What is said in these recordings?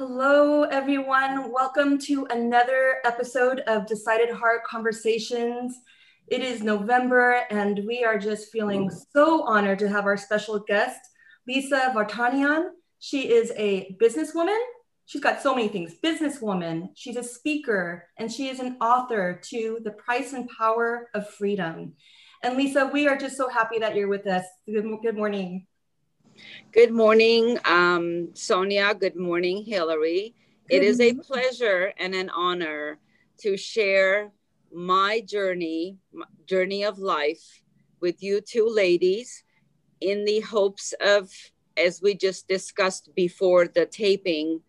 Hello, everyone. Welcome to another episode of Decided Heart Conversations. It is November, and we are just feeling so honored to have our special guest, Lisa Vartanian. She is a businesswoman. She's got so many things businesswoman, she's a speaker, and she is an author to The Price and Power of Freedom. And Lisa, we are just so happy that you're with us. Good, good morning. Good morning, um, Sonia. Good morning, Hillary. It is a pleasure and an honor to share my journey, my journey of life with you two ladies in the hopes of, as we just discussed before the taping,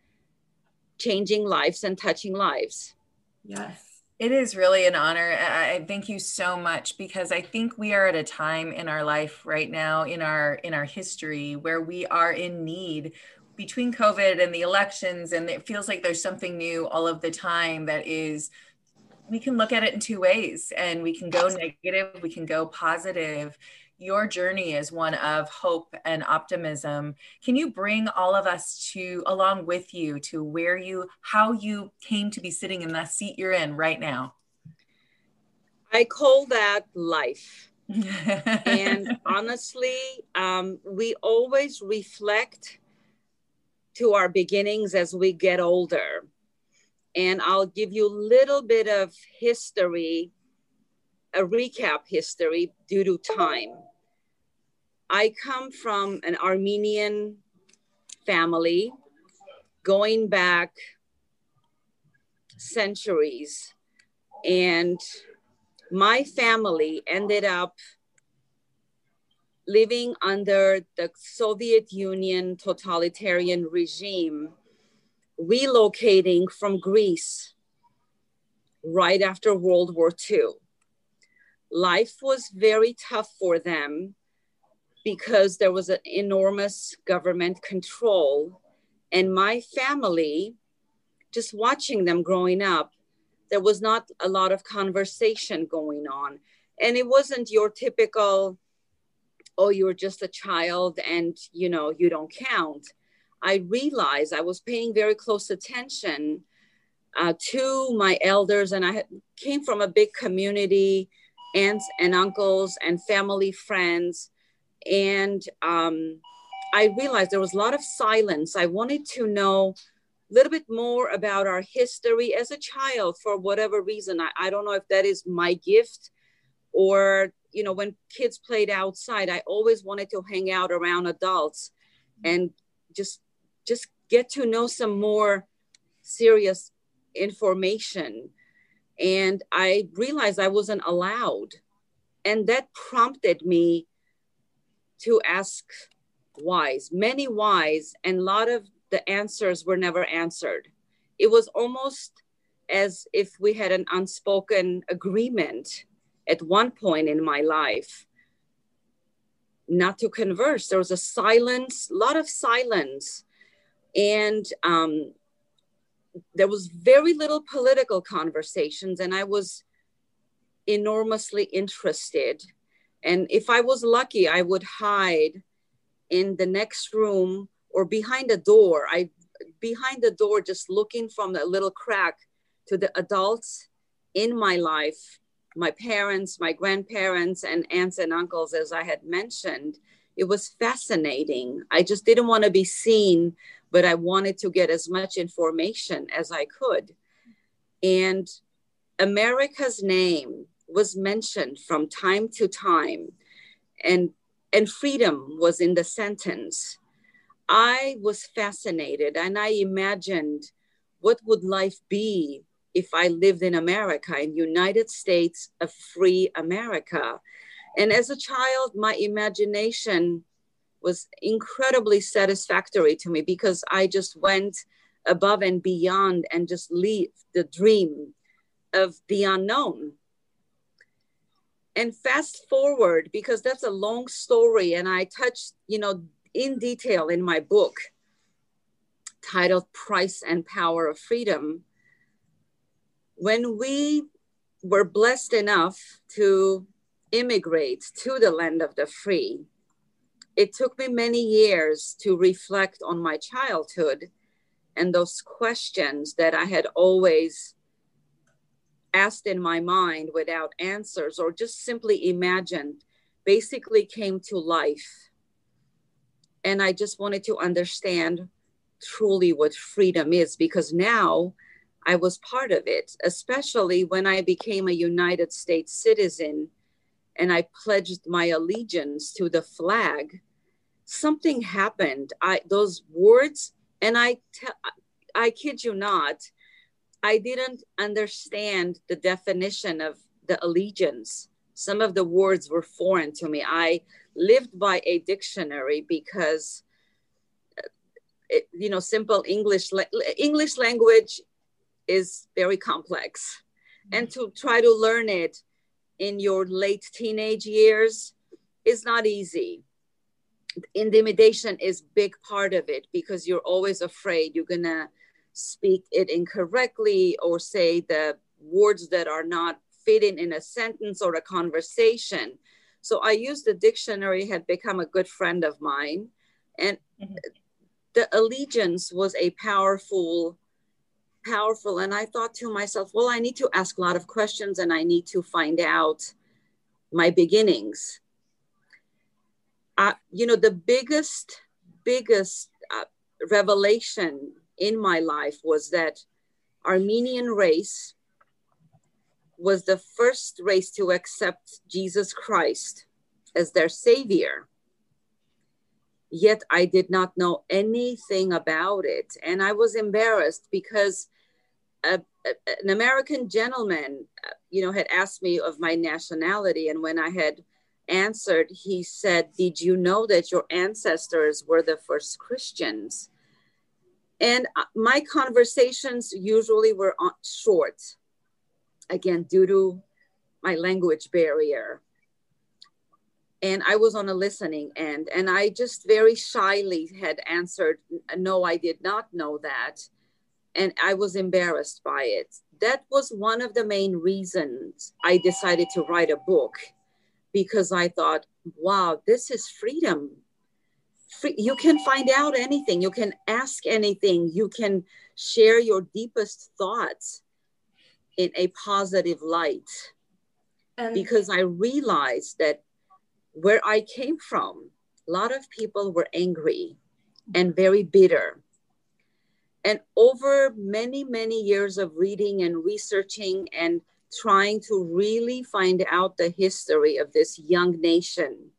changing lives and touching lives. Yes. It is really an honor. I thank you so much because I think we are at a time in our life right now in our in our history where we are in need between COVID and the elections and it feels like there's something new all of the time that is we can look at it in two ways and we can go negative, we can go positive your journey is one of hope and optimism. Can you bring all of us to along with you to where you how you came to be sitting in that seat you're in right now? I call that life. and honestly, um, we always reflect to our beginnings as we get older. And I'll give you a little bit of history, a recap history due to time. I come from an Armenian family going back centuries. And my family ended up living under the Soviet Union totalitarian regime, relocating from Greece right after World War II. Life was very tough for them because there was an enormous government control. And my family, just watching them growing up, there was not a lot of conversation going on. And it wasn't your typical, oh, you're just a child and you know, you don't count. I realized I was paying very close attention uh, to my elders, and I came from a big community, aunts and uncles and family friends and um, I realized there was a lot of silence. I wanted to know a little bit more about our history as a child for whatever reason. I, I don't know if that is my gift or, you know, when kids played outside, I always wanted to hang out around adults and just just get to know some more serious information. And I realized I wasn't allowed. And that prompted me to ask whys, many whys, and a lot of the answers were never answered. It was almost as if we had an unspoken agreement at one point in my life not to converse. There was a silence, a lot of silence. And um, there was very little political conversations, and I was enormously interested and if I was lucky, I would hide in the next room or behind a door. I behind the door, just looking from the little crack to the adults in my life, my parents, my grandparents, and aunts and uncles, as I had mentioned. It was fascinating. I just didn't want to be seen, but I wanted to get as much information as I could. And America's name was mentioned from time to time and and freedom was in the sentence. I was fascinated and i imagined what would life be if i lived in america in united states a free america. And as a child my imagination was incredibly satisfactory to me because i just went above and beyond and just lived the dream of the unknown and fast forward because that's a long story and i touched you know in detail in my book titled price and power of freedom. When we were blessed enough to immigrate to the land of the free it took me many years to reflect on my childhood and those questions that I had always asked in my mind without answers or just simply imagined basically came to life. And I just wanted to understand truly what freedom is because now I was part of it, especially when I became a United States citizen and I pledged my allegiance to the flag. Something happened. I those words, and I tell, I kid you not, I didn't understand the definition of the allegiance. Some of the words were foreign to me. I lived by a dictionary because, uh, it, you know, simple English English language is very complex, and to try to learn it in your late teenage years is not easy. Intimidation is big part of it because you're always afraid you're gonna speak it incorrectly or say the words that are not fitting in a sentence or a conversation. So I used the dictionary, had become a good friend of mine. And mm-hmm. the allegiance was a powerful, powerful. And I thought to myself, well, I need to ask a lot of questions and I need to find out my beginnings. Uh, you know, the biggest, biggest uh, revelation in my life was that Armenian race was the first race to accept Jesus Christ as their savior. Yet I did not know anything about it. And I was embarrassed because a, a, an American gentleman, uh, you know, had asked me of my nationality. And when I had answered, he said, Did you know that your ancestors were the first Christians? And uh, my conversations usually were short, again, due to my language barrier. And I was on a listening end, and I just very shyly had answered, No, I did not know that. And I was embarrassed by it. That was one of the main reasons I decided to write a book because I thought, wow, this is freedom you can find out anything you can ask anything you can share your deepest thoughts in a positive light. And because i realized that where i came from a lot of people were angry and very bitter. And over many many years of reading and researching and trying to really find out the history of this young nation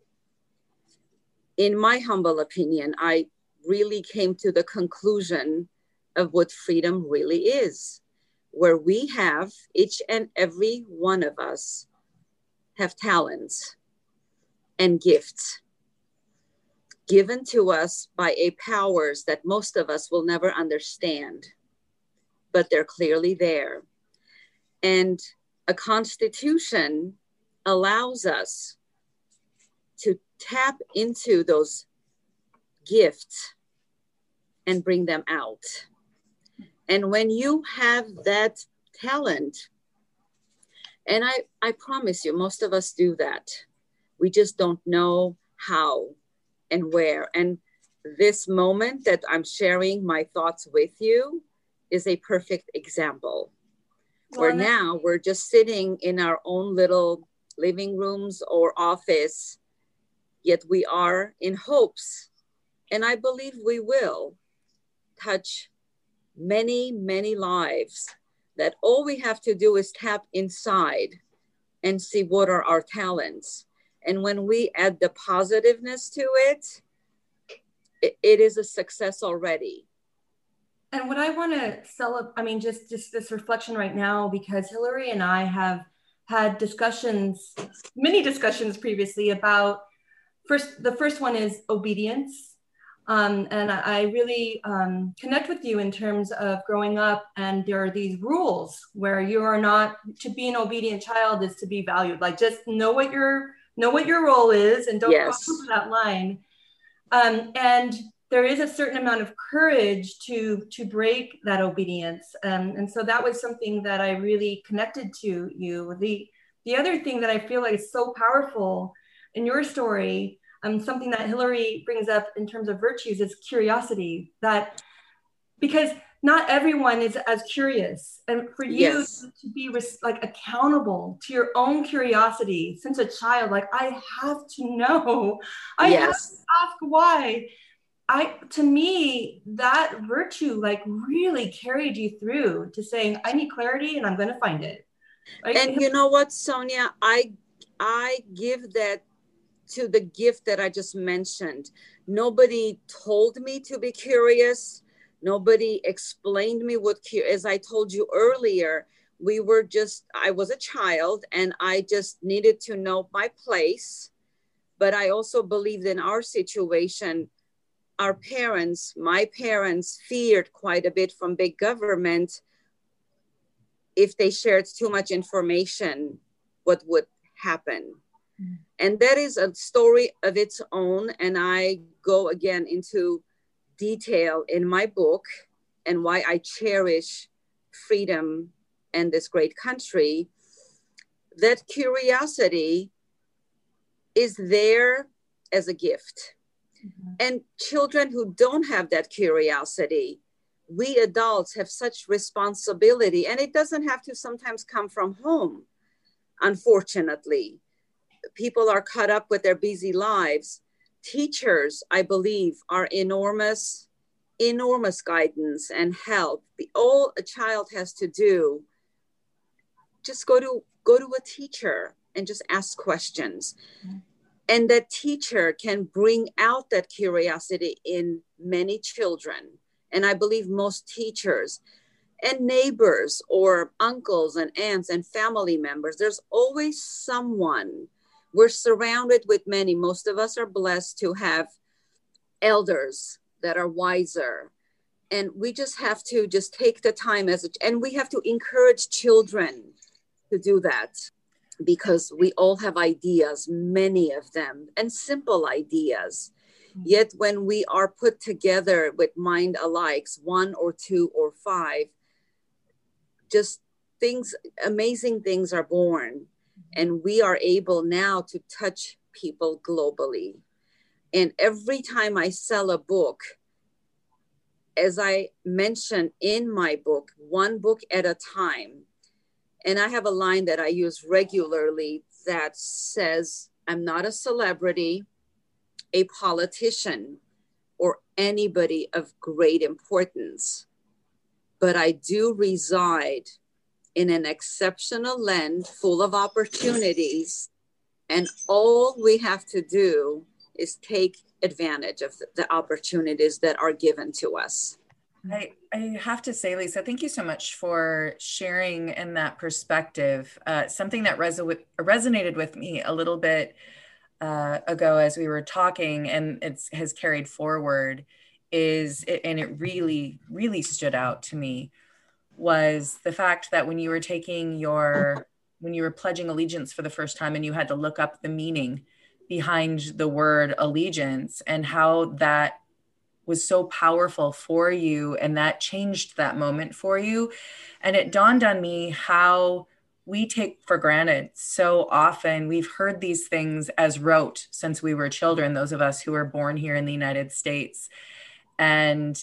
in my humble opinion, I really came to the conclusion of what freedom really is, where we have, each and every one of us, have talents and gifts given to us by a powers that most of us will never understand, but they're clearly there. And a constitution allows us to tap into those gifts and bring them out. And when you have that talent, and I, I promise you, most of us do that. We just don't know how and where. And this moment that I'm sharing my thoughts with you is a perfect example. Well, where now we're just sitting in our own little living rooms or office Yet we are in hopes, and I believe we will touch many, many lives. That all we have to do is tap inside and see what are our talents. And when we add the positiveness to it, it, it is a success already. And what I want to celebrate, I mean, just just this reflection right now, because Hillary and I have had discussions, many discussions previously about first the first one is obedience. Um, and i really um, connect with you in terms of growing up and there are these rules where you are not to be an obedient child is to be valued. Like just know what your know what your role is and don't yes. cross over that line. Um, and there is a certain amount of courage to to break that obedience. Um, and so that was something that i really connected to you. The the other thing that i feel like is so powerful in your story, um, something that Hillary brings up in terms of virtues is curiosity. That because not everyone is as curious and for you yes. to be like accountable to your own curiosity since a child like i have to know i yes. have to ask why i to me that virtue like really carried you through to saying i need clarity and i'm going to find it and you know what sonia i i give that to the gift that i just mentioned nobody told me to be curious Nobody explained me what, as I told you earlier, we were just, I was a child and I just needed to know my place. But I also believed in our situation, our parents, my parents feared quite a bit from big government. If they shared too much information, what would happen? Mm-hmm. And that is a story of its own. And I go again into detail in my book and why I cherish freedom and this great country, that curiosity is there as a gift. Mm-hmm. And children who don't have that curiosity, we adults have such responsibility, and it doesn't have to sometimes come from home, unfortunately. People are caught up with their busy lives teachers, I believe, are enormous, enormous guidance and help. The all a child has to do, just go to go to a teacher and just ask questions. And that teacher can bring out that curiosity in many children. And I believe most teachers and neighbors or uncles and aunts and family members, there's always someone we're surrounded with many. Most of us are blessed to have elders that are wiser. And we just have to just take the time as a, and we have to encourage children to do that because we all have ideas, many of them, and simple ideas. Mm-hmm. Yet when we are put together with mind alikes, one or two or five, just things, amazing things are born and we are able now to touch people globally. And every time I sell a book, as I mentioned in my book, one book at a time. And I have a line that I use regularly that says, I'm not a celebrity, a politician, or anybody of great importance, but I do reside in an exceptional land full of opportunities. And all we have to do is take advantage of the opportunities that are given to us. I, I have to say, Lisa, thank you so much for sharing in that perspective. Uh, something that reso- resonated with me a little bit uh, ago as we were talking, and it has carried forward, is and it really, really stood out to me was the fact that when you were taking your when you were pledging allegiance for the first time and you had to look up the meaning behind the word allegiance and how that was so powerful for you and that changed that moment for you. And it dawned on me how we take for granted so often. We've heard these things as rote since we were children those of us who were born here in the United States. And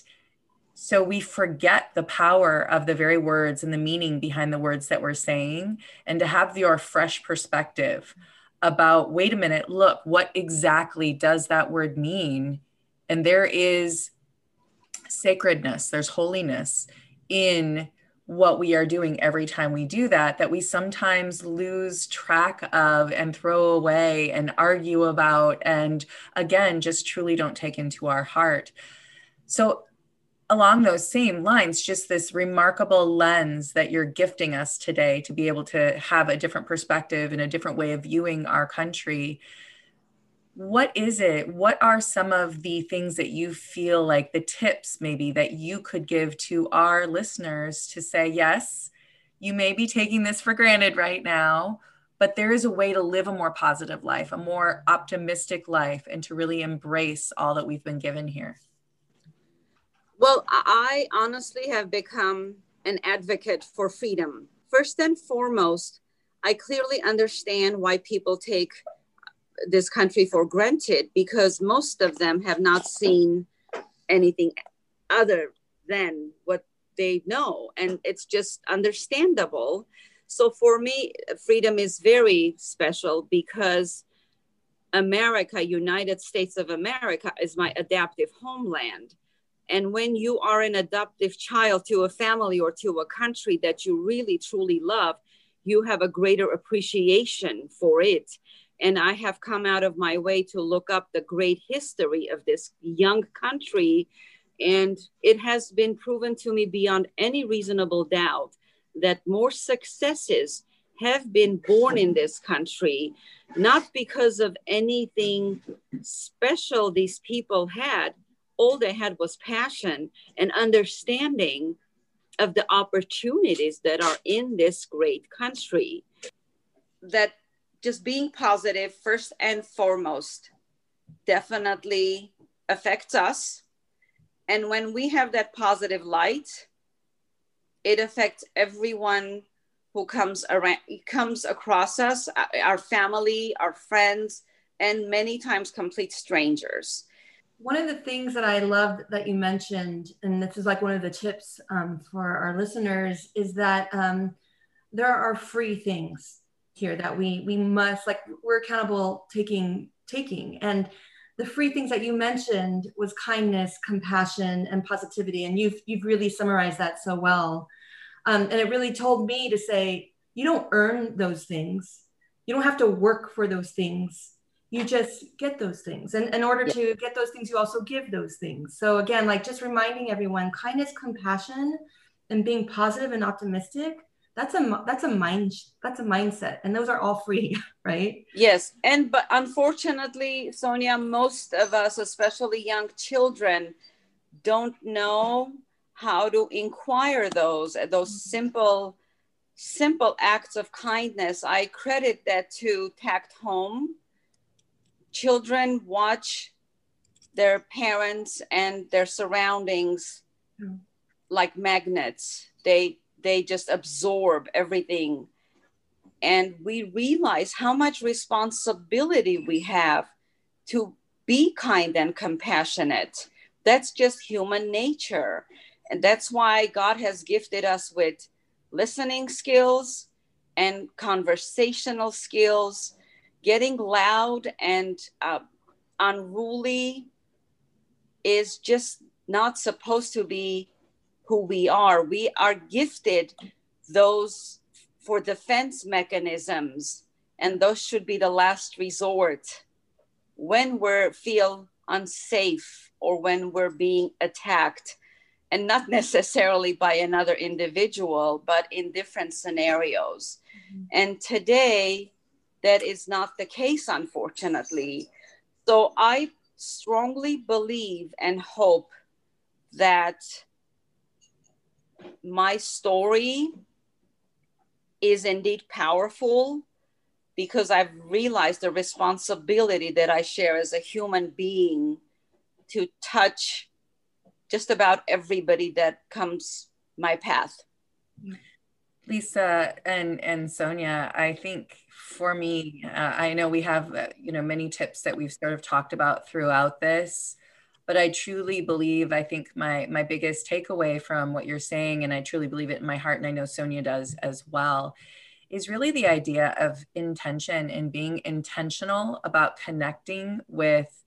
so we forget the power of the very words and the meaning behind the words that we're saying, and to have your fresh perspective about wait a minute, look, what exactly does that word mean? And there is sacredness, there's holiness in what we are doing every time we do that, that we sometimes lose track of and throw away and argue about, and again, just truly don't take into our heart. So along those same lines, just this remarkable lens that you're gifting us today to be able to have a different perspective and a different way of viewing our country. What is it? What are some of the things that you feel like the tips maybe that you could give to our listeners to say, yes, you may be taking this for granted right now, but there is a way to live a more positive life, a more optimistic life, and to really embrace all that we've been given here? Well, I honestly have become an advocate for freedom. First and foremost, I clearly understand why people take this country for granted because most of them have not seen anything other than what they know. And it's just understandable. So for me, freedom is very special because America, United States of America, is my adaptive homeland. And when you are an adoptive child to a family or to a country that you really truly love, you have a greater appreciation for it. And I have come out of my way to look up the great history of this young country. And it has been proven to me beyond any reasonable doubt that more successes have been born in this country, not because of anything special these people had. All they had was passion and understanding of the opportunities that are in this great country. That just being positive, first and foremost, definitely affects us. And when we have that positive light, it affects everyone who comes around comes across us our family our friends and many times complete strangers one of the things that I love that you mentioned, and this is like one of the tips um, for our listeners, is that um, there are free things here that we we must like we're accountable taking taking. And the free things that you mentioned was kindness compassion and positivity. And you've you've really summarized that so well. Um, and it really told me to say you don't earn those things. You don't have to work for those things you just get those things. And in order to get those things you also give those things. So again like just reminding everyone kindness compassion and being positive and optimistic that's a that's a mind that's a mindset and those are all free right? Yes. And but unfortunately sonia most of us especially young children don't know how to inquire those those mm-hmm. simple simple acts of kindness. I credit that to tact home children watch their parents and their surroundings mm. like magnets. They they just absorb everything. And we realize how much responsibility we have to be kind and compassionate. That's just human nature. And that's why god has gifted us with listening skills and conversational skills getting loud and uh, unruly is just not supposed to be who we are. We are gifted those for defense mechanisms, and those should be the last resort when we feel unsafe or when we're being attacked and not necessarily by another individual but in different scenarios mm-hmm. and today that is not the case, unfortunately. So I strongly believe and hope that my story is indeed powerful because I've realized the responsibility that I share as a human being to touch just about everybody that comes my path. Mm. Lisa and and Sonia, I think for me, uh, I know we have uh, you know many tips that we've sort of talked about throughout this, but I truly believe I think my my biggest takeaway from what you're saying, and I truly believe it in my heart, and I know Sonia does as well, is really the idea of intention and being intentional about connecting with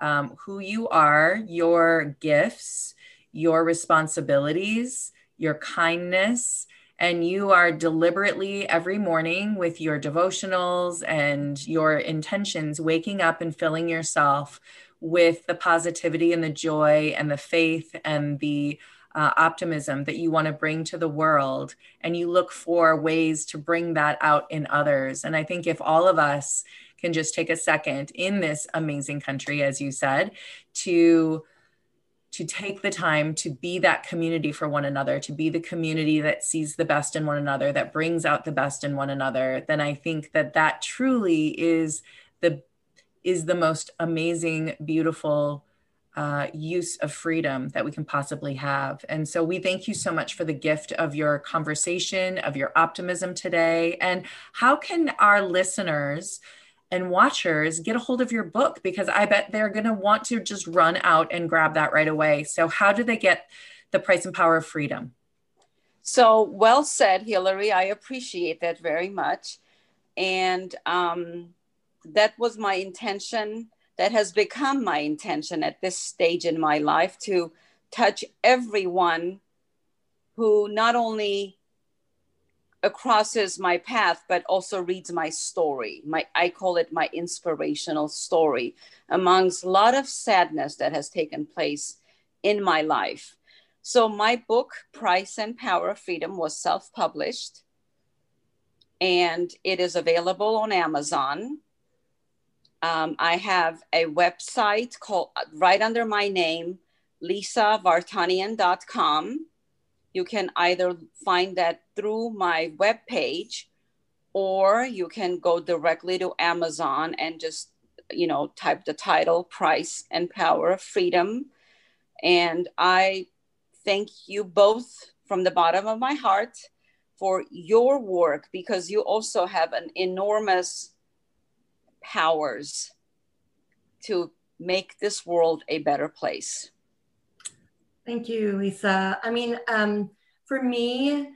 um, who you are, your gifts, your responsibilities, your kindness and you are deliberately every morning with your devotionals and your intentions waking up and filling yourself with the positivity and the joy and the faith and the uh, optimism that you want to bring to the world and you look for ways to bring that out in others. And i think if all of us can just take a second in this amazing country as you said to to take the time to be that community for one another, to be the community that sees the best in one another, that brings out the best in one another, then I think that that truly is the is the most amazing, beautiful uh, use of freedom that we can possibly have. And so we thank you so much for the gift of your conversation, of your optimism today. And how can our listeners? And watchers get a hold of your book because I bet they're going to want to just run out and grab that right away. So, how do they get The Price and Power of Freedom. So well said, Hillary. I appreciate that very much. And um, that was my intention. That has become my intention at this stage in my life to touch everyone who not only crosses my path but also reads my story. My i call it my inspirational story amongst a lot of sadness that has taken place in my life. So my book price and power of freedom was self-published and it is available on amazon. Um, i have a website called right under my name lisavartanian.com you can either find that through my webpage or you can go directly to Amazon and just, you know, type the title, Price and Power of Freedom. And I thank you both from the bottom of my heart for your work because you also have an enormous powers to make this world a better place. Thank you, Lisa. I mean, um, for me,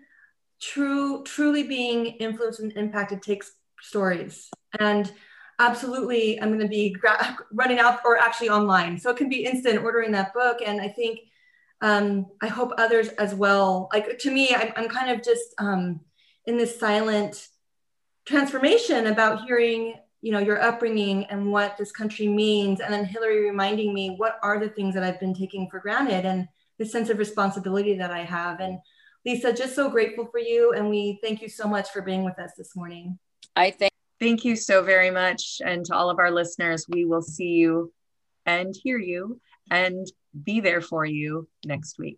true, truly being influenced and impacted takes stories. And absolutely, I'm going to be gra- running out or actually online. So it can be instant ordering that book. And I think, um, I hope others as well. Like to me, I'm, I'm kind of just um, in this silent transformation about hearing you know your upbringing and what this country means and then hillary reminding me what are the things that i've been taking for granted and the sense of responsibility that I have. And Lisa, just so grateful for you. And we thank you so much for being with us this morning. I thank Thank you so very much. And to all of our listeners, we will see you and hear you and be there for you next week.